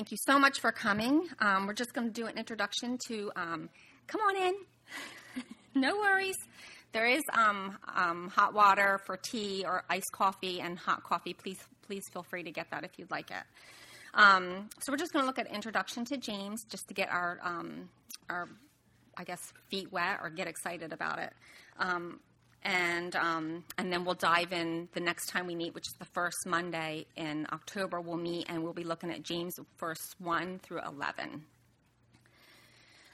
thank you so much for coming. Um, we're just going to do an introduction to um, come on in. no worries. There is um, um, hot water for tea or iced coffee and hot coffee. Please, please feel free to get that if you'd like it. Um, so we're just going to look at introduction to James, just to get our um, our I guess feet wet or get excited about it. Um, and um, and then we'll dive in the next time we meet, which is the first Monday in October. We'll meet and we'll be looking at James verse one through eleven.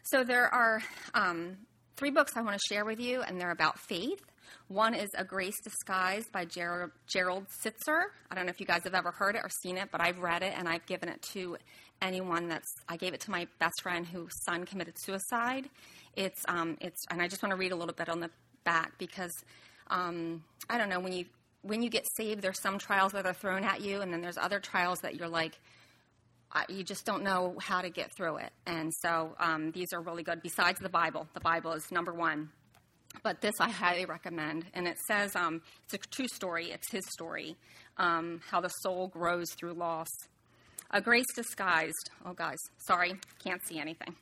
So there are um, three books I want to share with you, and they're about faith. One is A Grace Disguised by Gerald, Gerald Sittser. I don't know if you guys have ever heard it or seen it, but I've read it and I've given it to anyone that's. I gave it to my best friend whose son committed suicide. It's um, it's, and I just want to read a little bit on the back because um, I don't know when you when you get saved, there's some trials that are thrown at you, and then there's other trials that you're like, you just don't know how to get through it. And so um, these are really good. Besides the Bible, the Bible is number one. But this I highly recommend. And it says um, it's a true story, it's his story, um, how the soul grows through loss. A grace disguised. Oh, guys, sorry, can't see anything.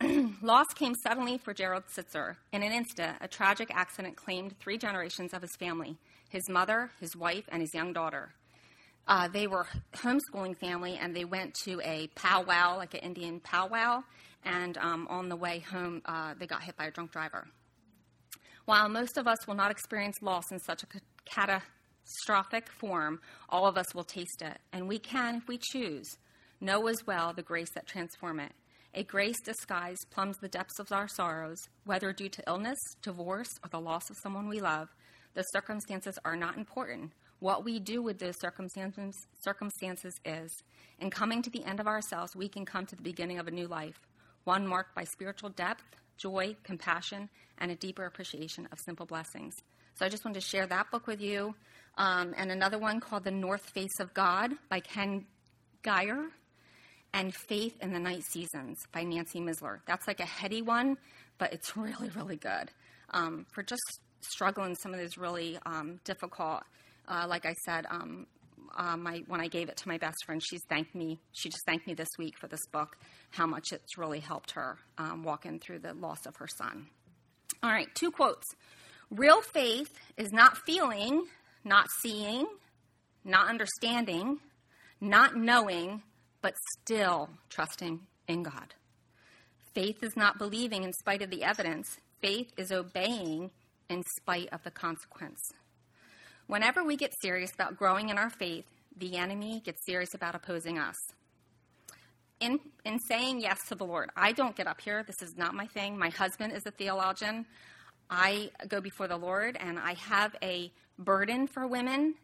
loss came suddenly for Gerald Sittser. In an instant, a tragic accident claimed three generations of his family his mother, his wife, and his young daughter. Uh, they were homeschooling family, and they went to a powwow, like an Indian powwow, and um, on the way home, uh, they got hit by a drunk driver. While most of us will not experience loss in such a catastrophic form, all of us will taste it, and we can, if we choose, know as well the grace that transforms it. A grace disguised plumbs the depths of our sorrows, whether due to illness, divorce, or the loss of someone we love. The circumstances are not important. What we do with those circumstances, circumstances is, in coming to the end of ourselves, we can come to the beginning of a new life, one marked by spiritual depth, joy, compassion, and a deeper appreciation of simple blessings. So I just wanted to share that book with you. Um, and another one called The North Face of God by Ken Gire, and Faith in the Night Seasons by Nancy Missler. That's like a heady one, but it's really, really good um, for just struggling some of these really um, difficult. Uh, like I said, um, uh, my, when I gave it to my best friend, she's thanked me. She just thanked me this week for this book, how much it's really helped her um, walking through the loss of her son. All right, two quotes. Real faith is not feeling, not seeing, not understanding, not knowing, but still trusting in God. Faith is not believing in spite of the evidence, faith is obeying in spite of the consequence. Whenever we get serious about growing in our faith, the enemy gets serious about opposing us. In, in saying yes to the Lord, I don't get up here. This is not my thing. My husband is a theologian. I go before the Lord and I have a burden for women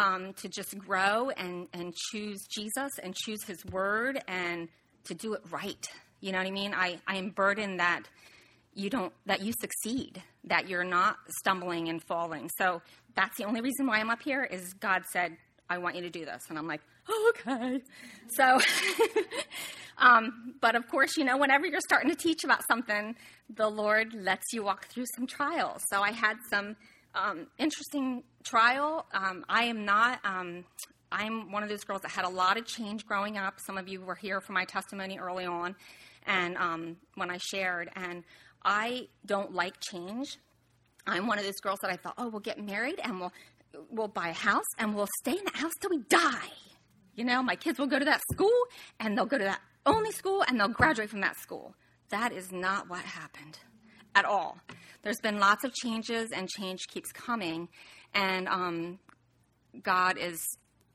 um, to just grow and, and choose Jesus and choose his word and to do it right. You know what I mean? I, I am burdened that you don't that you succeed, that you're not stumbling and falling. So that's the only reason why I'm up here is God said, I want you to do this. And I'm like, okay. So, um, but of course, you know, whenever you're starting to teach about something, the Lord lets you walk through some trials. So I had some um, interesting trial. Um, I am not. Um, I'm one of those girls that had a lot of change growing up. Some of you were here for my testimony early on, and um, when I shared, and I don't like change. I'm one of those girls that I thought, oh, we'll get married and we'll we'll buy a house and we'll stay in that house till we die. You know, my kids will go to that school and they'll go to that only school and they'll graduate from that school. That is not what happened at all. There's been lots of changes, and change keeps coming. And um, God is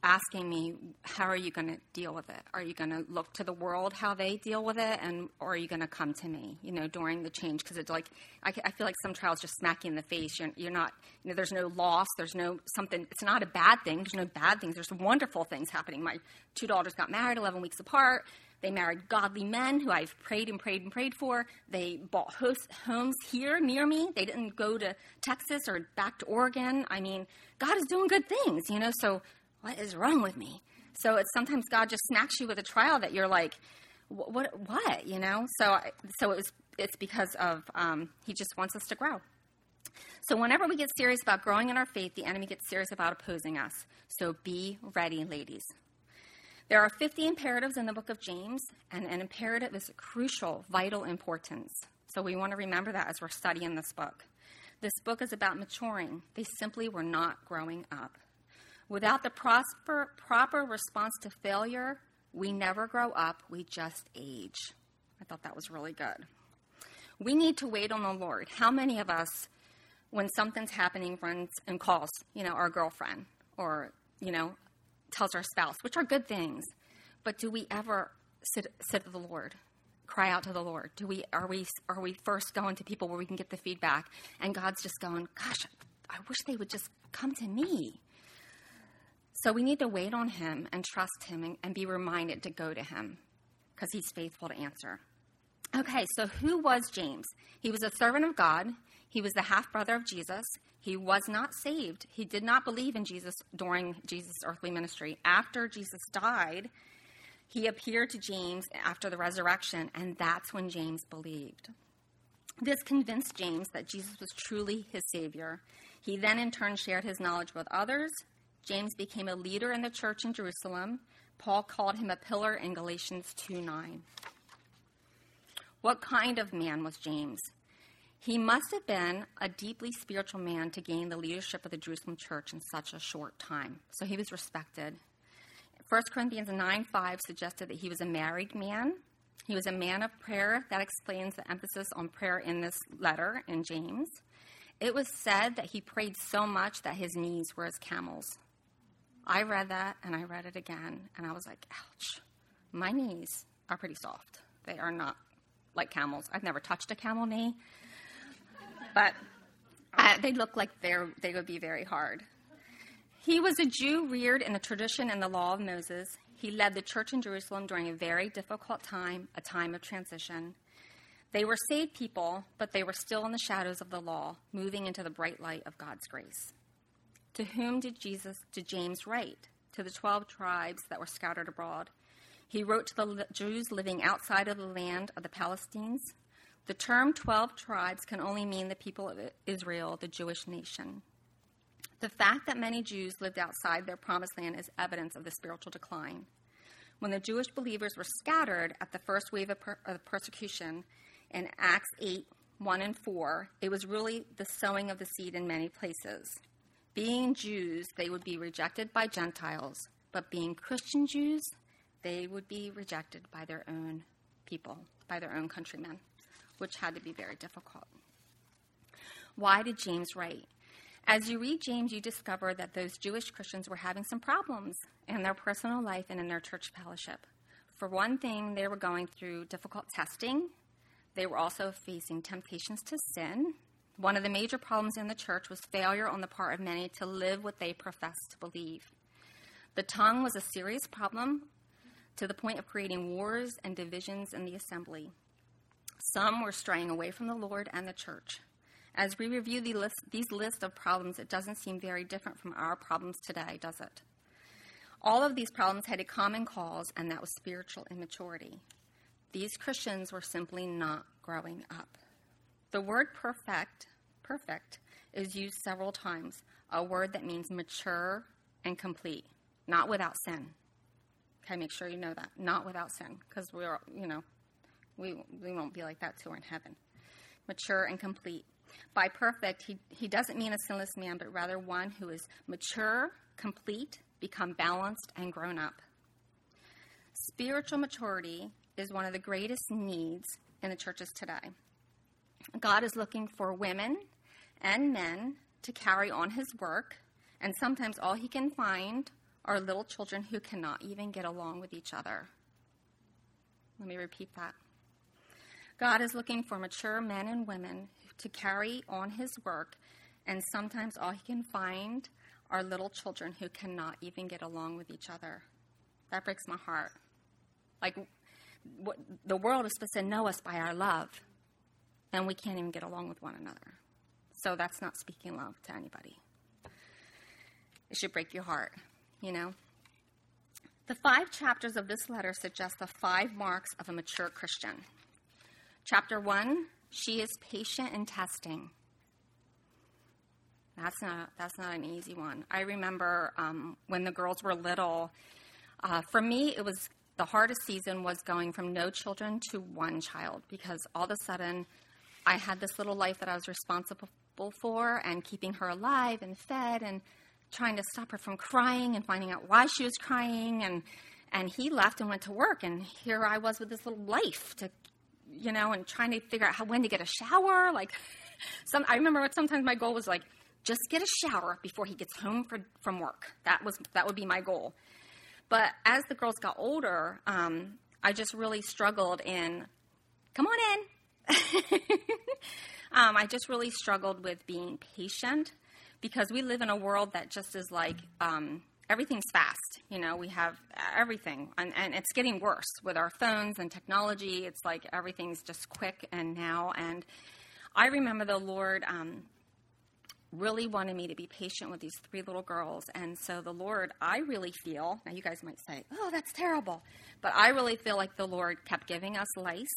asking me, how are you going to deal with it? Are you going to look to the world how they deal with it, and or are you going to come to me? You know, during the change because it's like I, I, feel like some trials just smack you in the face. You're, you're not, you know, there's no loss. There's no something. It's not a bad thing. There's no bad things. There's wonderful things happening. My two daughters got married 11 weeks apart. They married godly men who I've prayed and prayed and prayed for. They bought homes here near me. They didn't go to Texas or back to Oregon. I mean, God is doing good things, you know. So what is wrong with me? So it's sometimes God just smacks you with a trial that you're like, what, what, what? you know? So, so it was, it's because of um, He just wants us to grow. So whenever we get serious about growing in our faith, the enemy gets serious about opposing us. So be ready, ladies. There are 50 imperatives in the book of James, and an imperative is a crucial, vital importance. So we want to remember that as we're studying this book. This book is about maturing. They simply were not growing up. Without the prosper, proper response to failure, we never grow up, we just age. I thought that was really good. We need to wait on the Lord. How many of us, when something's happening, runs and calls, you know, our girlfriend or, you know, tells our spouse, which are good things, but do we ever sit, sit to the Lord? Cry out to the Lord. Do we are we are we first going to people where we can get the feedback, and God's just going, "Gosh, I wish they would just come to me." So we need to wait on Him and trust Him and, and be reminded to go to Him because He's faithful to answer. Okay, so who was James? He was a servant of God. He was the half brother of Jesus. He was not saved. He did not believe in Jesus during Jesus' earthly ministry. After Jesus died, he appeared to James after the resurrection, and that's when James believed. This convinced James that Jesus was truly his Savior. He then, in turn, shared his knowledge with others. James became a leader in the church in Jerusalem. Paul called him a pillar in Galatians 2 9. What kind of man was James? He must have been a deeply spiritual man to gain the leadership of the Jerusalem church in such a short time. So he was respected. 1 Corinthians 9 5 suggested that he was a married man. He was a man of prayer. That explains the emphasis on prayer in this letter in James. It was said that he prayed so much that his knees were as camels. I read that and I read it again, and I was like, ouch. My knees are pretty soft. They are not like camels. I've never touched a camel knee, but uh, they look like they would be very hard. He was a Jew reared in the tradition and the law of Moses. He led the church in Jerusalem during a very difficult time, a time of transition. They were saved people, but they were still in the shadows of the law, moving into the bright light of God's grace. To whom did Jesus, did James write? To the 12 tribes that were scattered abroad. He wrote to the Jews living outside of the land of the Palestines. The term 12 tribes can only mean the people of Israel, the Jewish nation. The fact that many Jews lived outside their promised land is evidence of the spiritual decline. When the Jewish believers were scattered at the first wave of, per- of persecution in Acts 8 1 and 4, it was really the sowing of the seed in many places. Being Jews, they would be rejected by Gentiles, but being Christian Jews, they would be rejected by their own people, by their own countrymen, which had to be very difficult. Why did James write? As you read James, you discover that those Jewish Christians were having some problems in their personal life and in their church fellowship. For one thing, they were going through difficult testing. They were also facing temptations to sin. One of the major problems in the church was failure on the part of many to live what they professed to believe. The tongue was a serious problem to the point of creating wars and divisions in the assembly. Some were straying away from the Lord and the church. As we review the list, these lists of problems, it doesn't seem very different from our problems today, does it? All of these problems had a common cause, and that was spiritual immaturity. These Christians were simply not growing up. The word perfect, perfect, is used several times, a word that means mature and complete, not without sin. Okay, make sure you know that. Not without sin, because we're, you know, we, we won't be like that till we're in heaven. Mature and complete. By perfect, he, he doesn't mean a sinless man, but rather one who is mature, complete, become balanced, and grown up. Spiritual maturity is one of the greatest needs in the churches today. God is looking for women and men to carry on his work, and sometimes all he can find are little children who cannot even get along with each other. Let me repeat that. God is looking for mature men and women to carry on his work, and sometimes all he can find are little children who cannot even get along with each other. That breaks my heart. Like, what, the world is supposed to know us by our love, and we can't even get along with one another. So that's not speaking love to anybody. It should break your heart you know? The five chapters of this letter suggest the five marks of a mature Christian. Chapter one, she is patient in testing. That's not that's not an easy one. I remember um, when the girls were little, Uh, for me, it was the hardest season was going from no children to one child because all of a sudden I had this little life that I was responsible for and keeping her alive and fed and trying to stop her from crying and finding out why she was crying and and he left and went to work and here I was with this little life to you know and trying to figure out how when to get a shower like some I remember sometimes my goal was like just get a shower before he gets home for, from work. That was that would be my goal. But as the girls got older um, I just really struggled in come on in. Um, I just really struggled with being patient because we live in a world that just is like um, everything's fast. You know, we have everything, and, and it's getting worse with our phones and technology. It's like everything's just quick and now. And I remember the Lord um, really wanted me to be patient with these three little girls. And so the Lord, I really feel, now you guys might say, oh, that's terrible. But I really feel like the Lord kept giving us lice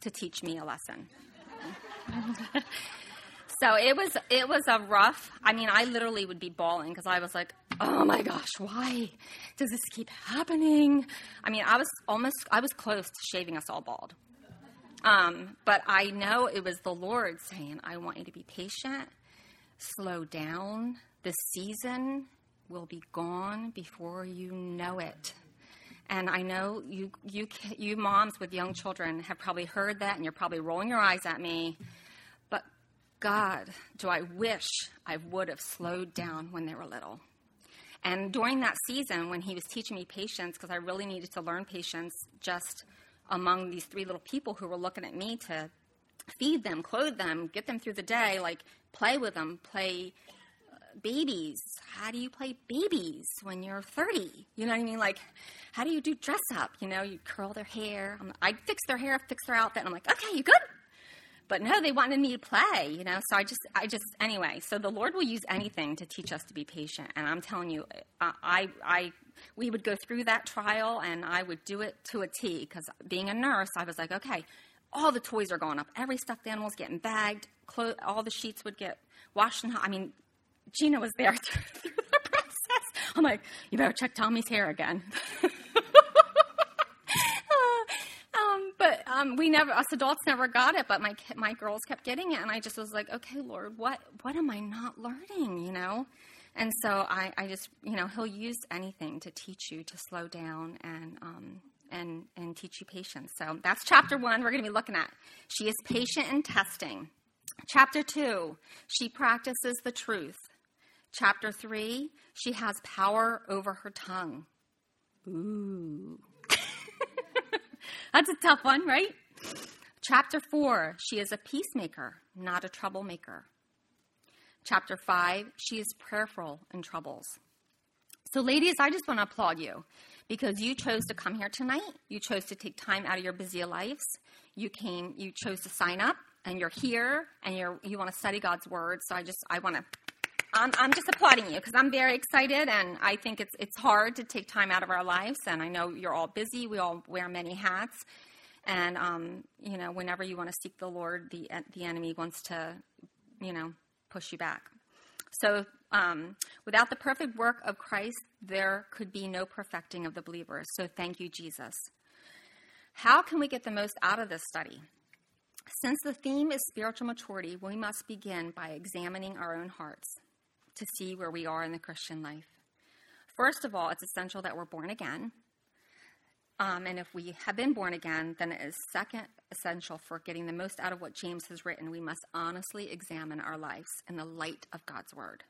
to teach me a lesson. So it was it was a rough. I mean, I literally would be bawling because I was like, "Oh my gosh, why does this keep happening?" I mean, I was almost I was close to shaving us all bald. Um, but I know it was the Lord saying, "I want you to be patient, slow down. This season will be gone before you know it." And I know you you you moms with young children have probably heard that, and you're probably rolling your eyes at me But God, do I wish I would have slowed down when they were little. And during that season, when he was teaching me patience, because I really needed to learn patience just among these three little people who were looking at me to feed them, clothe them, get them through the day, like play with them, play uh, babies. How do you play babies when you're 30? You know what I mean? Like, how do you do dress up? You know, you curl their hair. I would fix their hair, fix their outfit, and I'm like, okay, you good? But no, they wanted me to play, you know. So I just, I just, anyway. So the Lord will use anything to teach us to be patient. And I'm telling you, I, I, we would go through that trial, and I would do it to a T. Because being a nurse, I was like, okay, all the toys are going up. Every stuffed animal's getting bagged. Clo- all the sheets would get washed and. I mean, Gina was there through the process. I'm like, you better check Tommy's hair again. um, we never, us adults never got it, but my my girls kept getting it, and I just was like, okay, Lord, what what am I not learning? You know, and so I, I just, you know, He'll use anything to teach you to slow down and um, and and teach you patience. So that's chapter one. We're going to be looking at. She is patient in testing. Chapter two, she practices the truth. Chapter three, she has power over her tongue. Ooh. That's a tough one, right? Chapter 4, she is a peacemaker, not a troublemaker. Chapter 5, she is prayerful in troubles. So, ladies, I just want to applaud you because you chose to come here tonight. You chose to take time out of your busy lives. You came, you chose to sign up, and you're here, and you're, you want to study God's word. So, I just, I want to I'm, I'm just applauding you because I'm very excited, and I think it's it's hard to take time out of our lives. And I know you're all busy. We all wear many hats, and um, you know, whenever you want to seek the Lord, the the enemy wants to, you know, push you back. So, um, without the perfect work of Christ, there could be no perfecting of the believers. So, thank you, Jesus. How can we get the most out of this study? Since the theme is spiritual maturity, we must begin by examining our own hearts to see where we are in the Christian life. First of all, it's essential that we're born again. Um, and if we have been born again, then it is second essential for getting the most out of what James has written. We must honestly examine our lives in the light of God's word.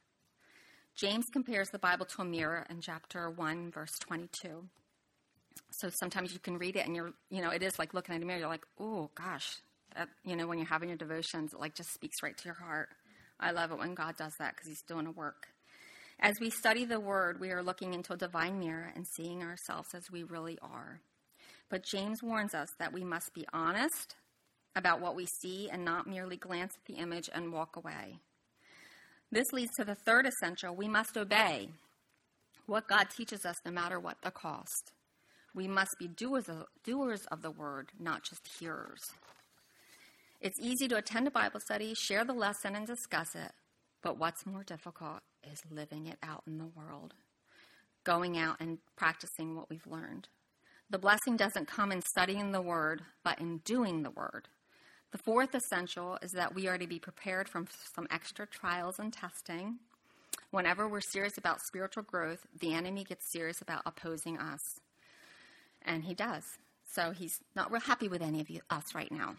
James compares the Bible to a mirror in chapter 1, verse 22. So sometimes you can read it and you're, you know, it is like looking at a mirror. You're like, oh gosh, that, you know, when you're having your devotions, it like just speaks right to your heart. I love it when God does that because He's doing a work. As we study the Word, we are looking into a divine mirror and seeing ourselves as we really are. But James warns us that we must be honest about what we see and not merely glance at the image and walk away. This leads to the third essential we must obey what God teaches us no matter what the cost. We must be doers of, doers of the word, not just hearers. It's easy to attend a Bible study, share the lesson, and discuss it, but what's more difficult is living it out in the world. going out and practicing what we've learned. The blessing doesn't come in studying the word, but in doing the word. The fourth essential is that we are to be prepared from some extra trials and testing. Whenever we're serious about spiritual growth, the enemy gets serious about opposing us. And he does. So he's not real happy with any of you, us right now.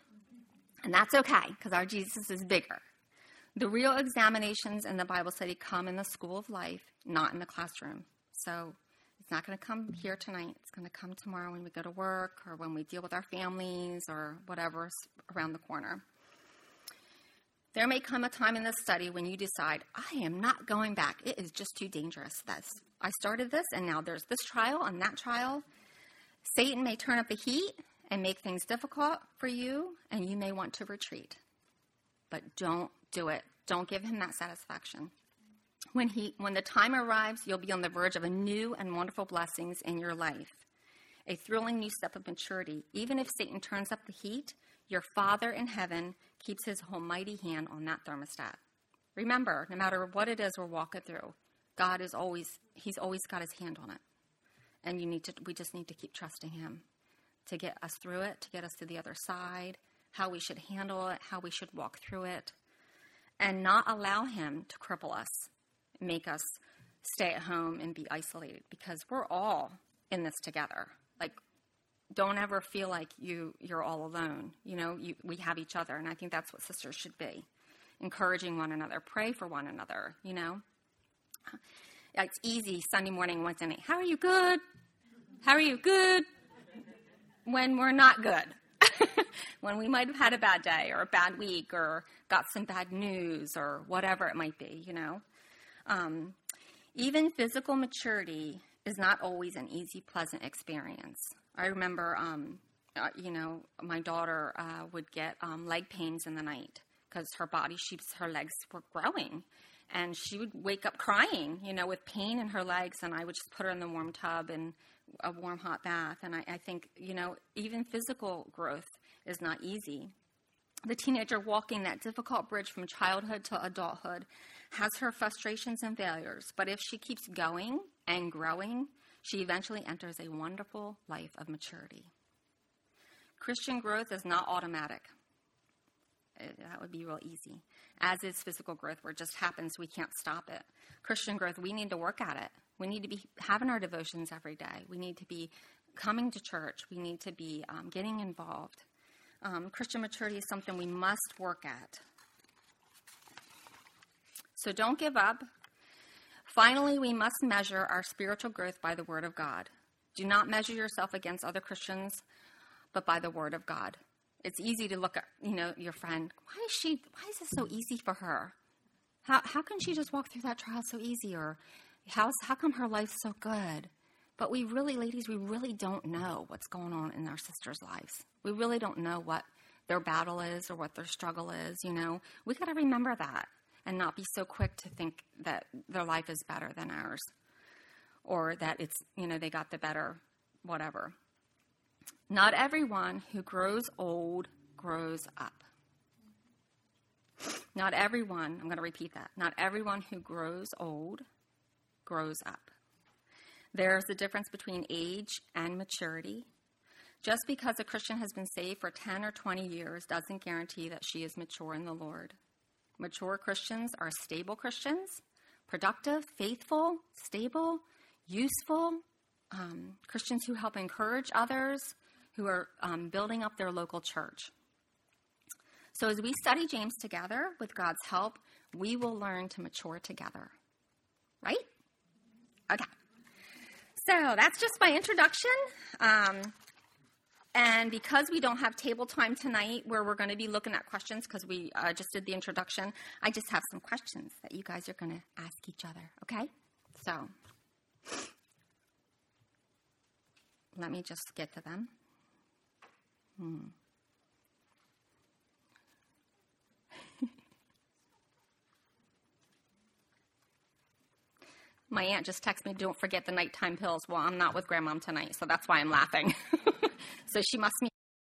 And that's okay, because our Jesus is bigger. The real examinations in the Bible study come in the school of life, not in the classroom. So it's not going to come here tonight. It's going to come tomorrow when we go to work or when we deal with our families or whatever's around the corner. There may come a time in this study when you decide, I am not going back. It is just too dangerous. That's, I started this, and now there's this trial and that trial. Satan may turn up the heat and make things difficult for you, and you may want to retreat. But don't do it. Don't give him that satisfaction. When, he, when the time arrives, you'll be on the verge of a new and wonderful blessings in your life, a thrilling new step of maturity. Even if Satan turns up the heat, your Father in heaven keeps his almighty hand on that thermostat. Remember, no matter what it is we're walking through, God is always, he's always got his hand on it. And you need to, we just need to keep trusting him to get us through it, to get us to the other side, how we should handle it, how we should walk through it, and not allow him to cripple us make us stay at home and be isolated because we're all in this together. Like, don't ever feel like you you're all alone. You know, you, we have each other, and I think that's what sisters should be, encouraging one another, pray for one another. You know, it's easy Sunday morning, Wednesday night. How are you? Good. How are you? Good. When we're not good. when we might have had a bad day or a bad week or got some bad news or whatever it might be, you know. Um, even physical maturity is not always an easy, pleasant experience. I remember, um, uh, you know, my daughter uh, would get um, leg pains in the night because her body, she's, her legs were growing. And she would wake up crying, you know, with pain in her legs, and I would just put her in the warm tub and a warm hot bath. And I, I think, you know, even physical growth is not easy. The teenager walking that difficult bridge from childhood to adulthood has her frustrations and failures, but if she keeps going and growing, she eventually enters a wonderful life of maturity. Christian growth is not automatic. Uh, that would be real easy. As is physical growth, where it just happens, we can't stop it. Christian growth, we need to work at it. We need to be having our devotions every day. We need to be coming to church. We need to be um, getting involved. Um, Christian maturity is something we must work at. So don't give up. Finally, we must measure our spiritual growth by the Word of God. Do not measure yourself against other Christians, but by the Word of God. It's easy to look at, you know, your friend. Why is she? Why is this so easy for her? How how can she just walk through that trial so easy? Or how how come her life's so good? But we really, ladies, we really don't know what's going on in our sisters' lives. We really don't know what their battle is or what their struggle is. You know, we got to remember that and not be so quick to think that their life is better than ours or that it's, you know, they got the better whatever. Not everyone who grows old grows up. Not everyone, I'm going to repeat that. Not everyone who grows old grows up. There's a difference between age and maturity. Just because a Christian has been saved for 10 or 20 years doesn't guarantee that she is mature in the Lord. Mature Christians are stable Christians, productive, faithful, stable, useful, um, Christians who help encourage others, who are um, building up their local church. So, as we study James together with God's help, we will learn to mature together. Right? So, that's just my introduction. Um, and because we don't have table time tonight where we're going to be looking at questions because we uh, just did the introduction, I just have some questions that you guys are going to ask each other, okay? So let me just get to them. Hmm. My aunt just texted me, don't forget the nighttime pills. Well, I'm not with grandmom tonight, so that's why I'm laughing. so she must be